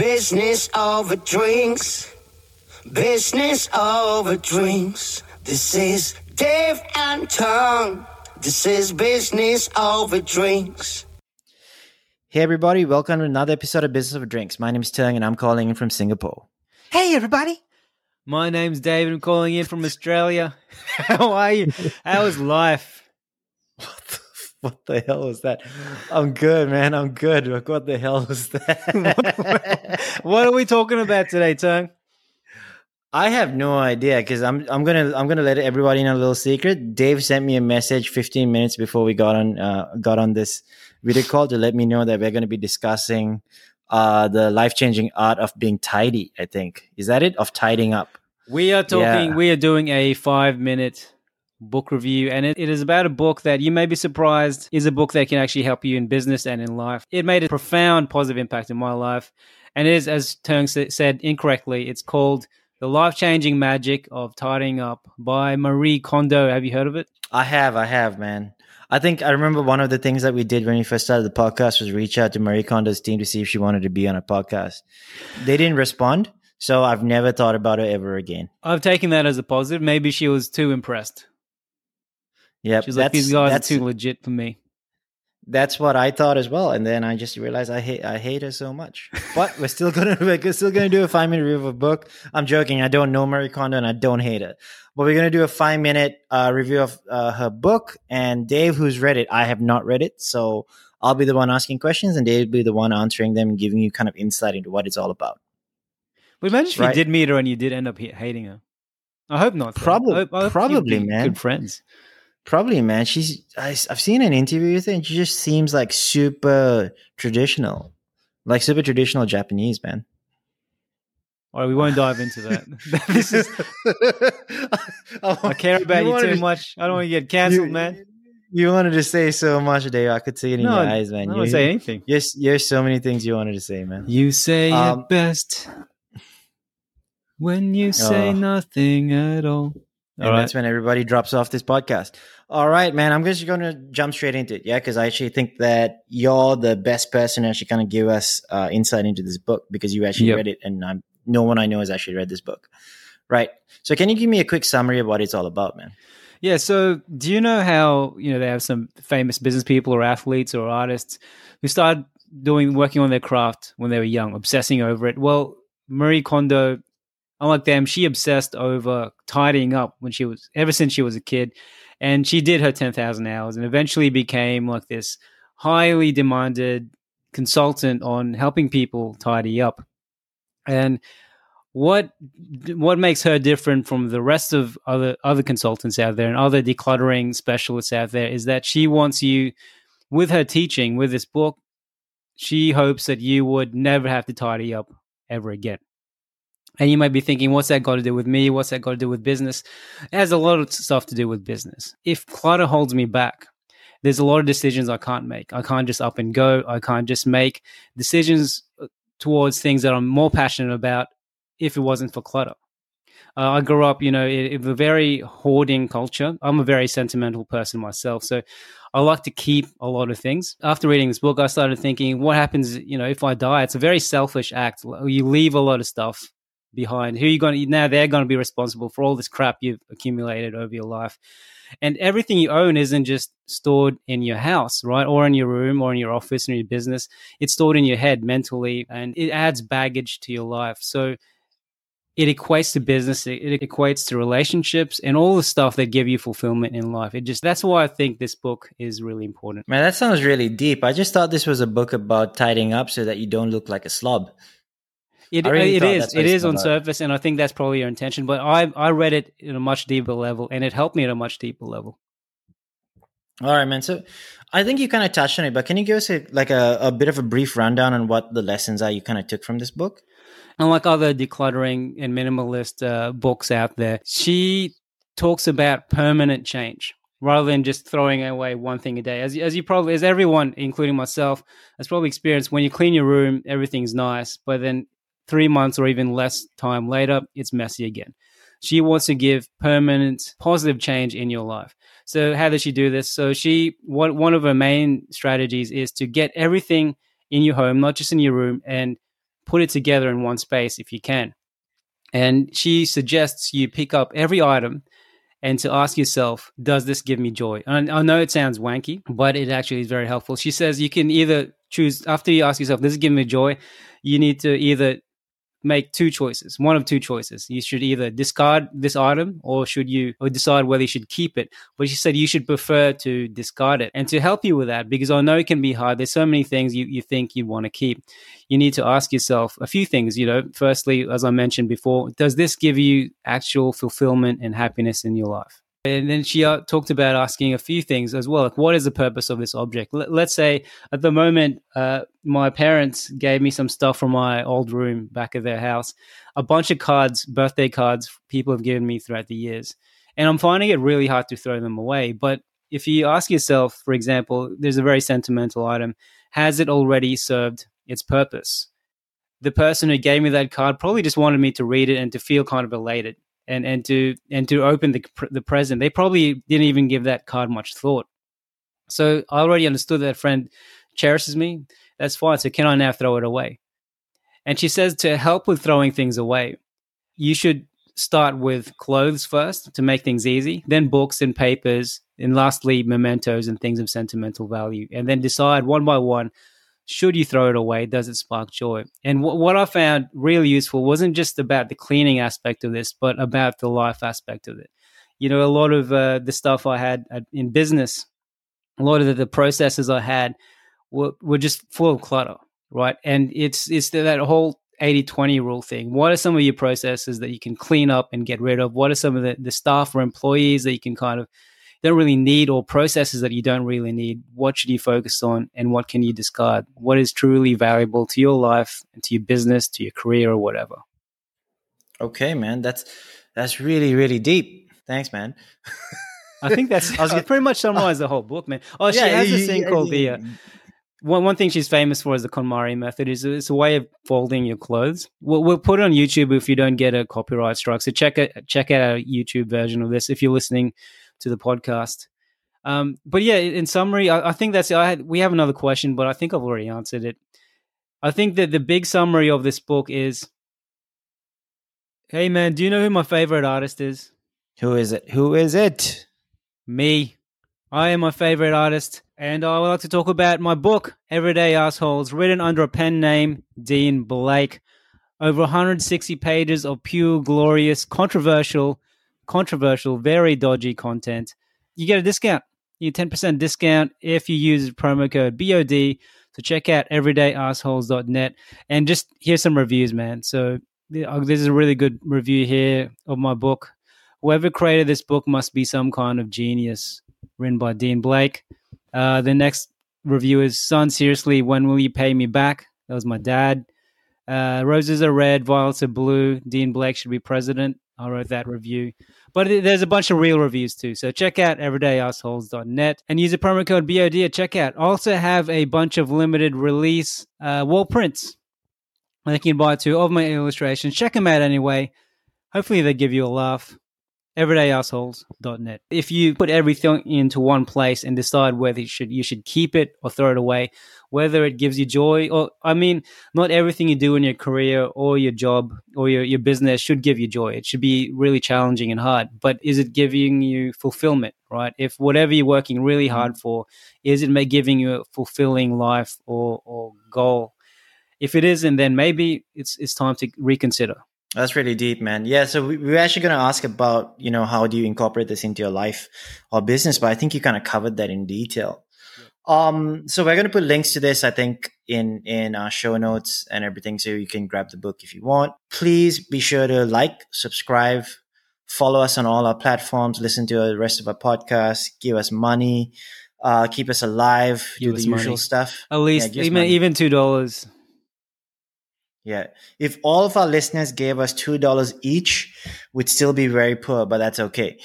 Business over drinks. Business over drinks. This is Dave and Tom. This is business over drinks. Hey everybody, welcome to another episode of Business Over Drinks. My name is Tung and I'm calling in from Singapore. Hey, everybody. My name's David. I'm calling in from Australia. How are you? How is life? What the, hell was that? I'm good, man. I'm good. Like, What the hell was that? What are we talking about today, Tung? I have no idea because I'm I'm gonna I'm gonna let everybody know a little secret. Dave sent me a message 15 minutes before we got on uh, got on this video call to let me know that we're going to be discussing uh, the life changing art of being tidy. I think is that it of tidying up. We are talking, Yeah. we are doing a five minute book review, and it, it is about a book that you may be surprised is a book that can actually help you in business and in life. It made a profound positive impact in my life, and it is, as Tung said incorrectly, it's called The Life Changing Magic of Tidying Up by Marie Kondo. Have you heard of it? I have, I have, man. I think I remember one of the things that we did when we first started the podcast was reach out to Marie Kondo's team to see if she wanted to be on a podcast. They didn't respond, so I've never thought about it ever again. I've taken that as a positive. Maybe she was too impressed. Yep, She's like, that's- these guys are too legit for me. That's what I thought as well, and then I just realized I hate I hate her so much. But we're still gonna we're still gonna do a five minute review of a book. I'm joking. I don't know Marie Kondo and I don't hate her, but we're gonna do a five minute uh, review of uh, her book. And Dave, who's read it, I have not read it, so I'll be the one asking questions, and Dave will be the one answering them and giving you kind of insight into what it's all about. But imagine if Right. you did meet her and you did end up hating her. I hope not. Probably, Probab- I hope- I hope probably, man. Good friends. Probably, man. She's I, I've seen an interview with her, and she just seems like super traditional, like super traditional Japanese, man. All right, we won't dive into that. this is. I care about you, too much. I don't want to get cancelled, you- man. You wanted to say so much, Dave. I could see it in No, your eyes, man. I You, say anything. Yes, there's so many things you wanted to say, man. You say Um, it best when you say Oh. nothing at all. And right. that's when everybody drops off this podcast. All right, man. I'm just going to jump straight into it, yeah, because I actually think that you're the best person to actually kind of give us uh, insight into this book because you actually Yep. read it, and I'm, no one I know has actually read this book, right? So, can you give me a quick summary of what it's all about, man? Yeah. So, do you know how you know they have some famous business people or athletes or artists who started doing working on their craft when they were young, obsessing over it? Well, Marie Kondo, unlike them, she obsessed over tidying up when she was ever since she was a kid, and she did her ten thousand hours and eventually became like this highly demanded consultant on helping people tidy up. And what what makes her different from the rest of other other consultants out there and other decluttering specialists out there is that she wants you with her teaching with this book she hopes that you would never have to tidy up ever again and you might be thinking what's that got to do with me what's that got to do with business it has a lot of stuff to do with business if clutter holds me back there's a lot of decisions i can't make i can't just up and go i can't just make decisions uh, towards things that i'm more passionate about if it wasn't for clutter. Uh, I grew up, you know, in, in a very hoarding culture. I'm a very sentimental person myself, so I like to keep a lot of things. After reading this book, I started thinking, what happens, you know, if I die? It's a very selfish act. You leave a lot of stuff behind. Who you're going to now? They're going to be responsible for all this crap you've accumulated over your life. And everything you own isn't just stored in your house, right? Or in your room or in your office or your business. It's stored in your head mentally and it adds baggage to your life. So it equates to business, it equates to relationships and all the stuff that give you fulfillment in life. It just that's why I think this book is really important. Man, that sounds really deep. I just thought this was a book about tidying up so that you don't look like a slob. It, really it is. It it's on about. surface, and I think that's probably your intention. But I I read it in a much deeper level, and it helped me at a much deeper level. All right, man. So I think you kind of touched on it, but can you give us a, like a, a bit of a brief rundown on what the lessons are you kind of took from this book? Unlike other decluttering and minimalist uh, books out there, she talks about permanent change rather than just throwing away one thing a day. As, as you probably, as everyone, including myself, has probably experienced, when you clean your room, everything's nice, but then three months or even less time later, it's messy again. She wants to give permanent positive change in your life. So how does she do this? So she one one of her main strategies is to get everything in your home, not just in your room, and put it together in one space if you can. And she suggests you pick up every item and to ask yourself, does this give me joy? And I know it sounds wanky, but it actually is very helpful. She says you can either choose, after you ask yourself, does it give me joy? You need to either make two choices, one of two choices. You should either discard this item or should you or decide whether you should keep it. But she said you should prefer to discard it. And to help you with that, because I know it can be hard, there's so many things you, you think you want to keep. You need to ask yourself a few things, you know. Firstly, as I mentioned before, does this give you actual fulfillment and happiness in your life? And then she uh, talked about asking a few things as well. Like, what is the purpose of this object? L- let's say at the moment, uh, my parents gave me some stuff from my old room back at their house, a bunch of cards, birthday cards people have given me throughout the years. And I'm finding it really hard to throw them away. But if you ask yourself, for example, there's a very sentimental item, has it already served its purpose? The person who gave me that card probably just wanted me to read it and to feel kind of elated and and to and to open the the present. They probably didn't even give that card much thought. So I already understood that friend cherishes me. That's fine. So can I now throw it away? And she says to help with throwing things away, you should start with clothes first to make things easy, then books and papers, and lastly mementos and things of sentimental value, and then decide one by one should you throw it away? Does it spark joy? And w- what I found really useful wasn't just about the cleaning aspect of this, but about the life aspect of it. You know, a lot of uh, the stuff I had in business, a lot of the, the processes I had were, were just full of clutter, right? And it's it's that whole 80 20 rule thing. What are some of your processes that you can clean up and get rid of? What are some of the, the staff or employees that you can kind of don't really need or processes that you don't really need what should you focus on and what can you discard what is truly valuable to your life and to your business to your career or whatever okay man that's that's really really deep thanks man i think that's i was gonna, pretty much summarize the whole book man oh she yeah, has this thing yeah, called yeah. the uh, one, one thing she's famous for is the KonMari method. is It's a way of folding your clothes. We'll, we'll put it on YouTube if you don't get a copyright strike. So check it, check out our YouTube version of this if you're listening to the podcast. Um, but yeah, in summary, I, I think that's. I had, we have another question, but I think I've already answered it. I think that the big summary of this book is, "Hey man, do you know who my favorite artist is? Who is it? Who is it? Me. I am my favorite artist, and I would like to talk about my book, Everyday Assholes, written under a pen name, Dean Blake. Over 160 pages of pure, glorious, controversial, controversial, very dodgy content, you get a discount. You get 10% discount if you use promo code BOD. So check out everydayassholes.net and just here's some reviews, man. So uh, this is a really good review here of my book. Whoever created this book must be some kind of genius, written by Dean Blake. Uh, the next review is Son, seriously, when will you pay me back? That was my dad. Uh, roses are red, violets are blue. Dean Blake should be president. I wrote that review. But there's a bunch of real reviews too. So check out everydayassholes.net and use the promo code BOD at checkout. Also have a bunch of limited release uh, wall prints that you can buy too of my illustrations. Check them out anyway. Hopefully they give you a laugh everydayassholes.net. If you put everything into one place and decide whether you should you should keep it or throw it away, whether it gives you joy or I mean, not everything you do in your career or your job or your, your business should give you joy. It should be really challenging and hard. But is it giving you fulfillment, right? If whatever you're working really hard for, is it giving you a fulfilling life or, or goal? If it isn't, then maybe it's it's time to reconsider. That's really deep, man. Yeah. So we, we're actually going to ask about, you know, how do you incorporate this into your life or business? But I think you kind of covered that in detail. Um, so we're going to put links to this, I think, in in our show notes and everything, so you can grab the book if you want. Please be sure to like, subscribe, follow us on all our platforms, listen to the rest of our podcasts, give us money, uh, keep us alive, give do the usual money. stuff. At least yeah, even even two dollars. Yeah. If all of our listeners gave us $2 each, we'd still be very poor, but that's okay.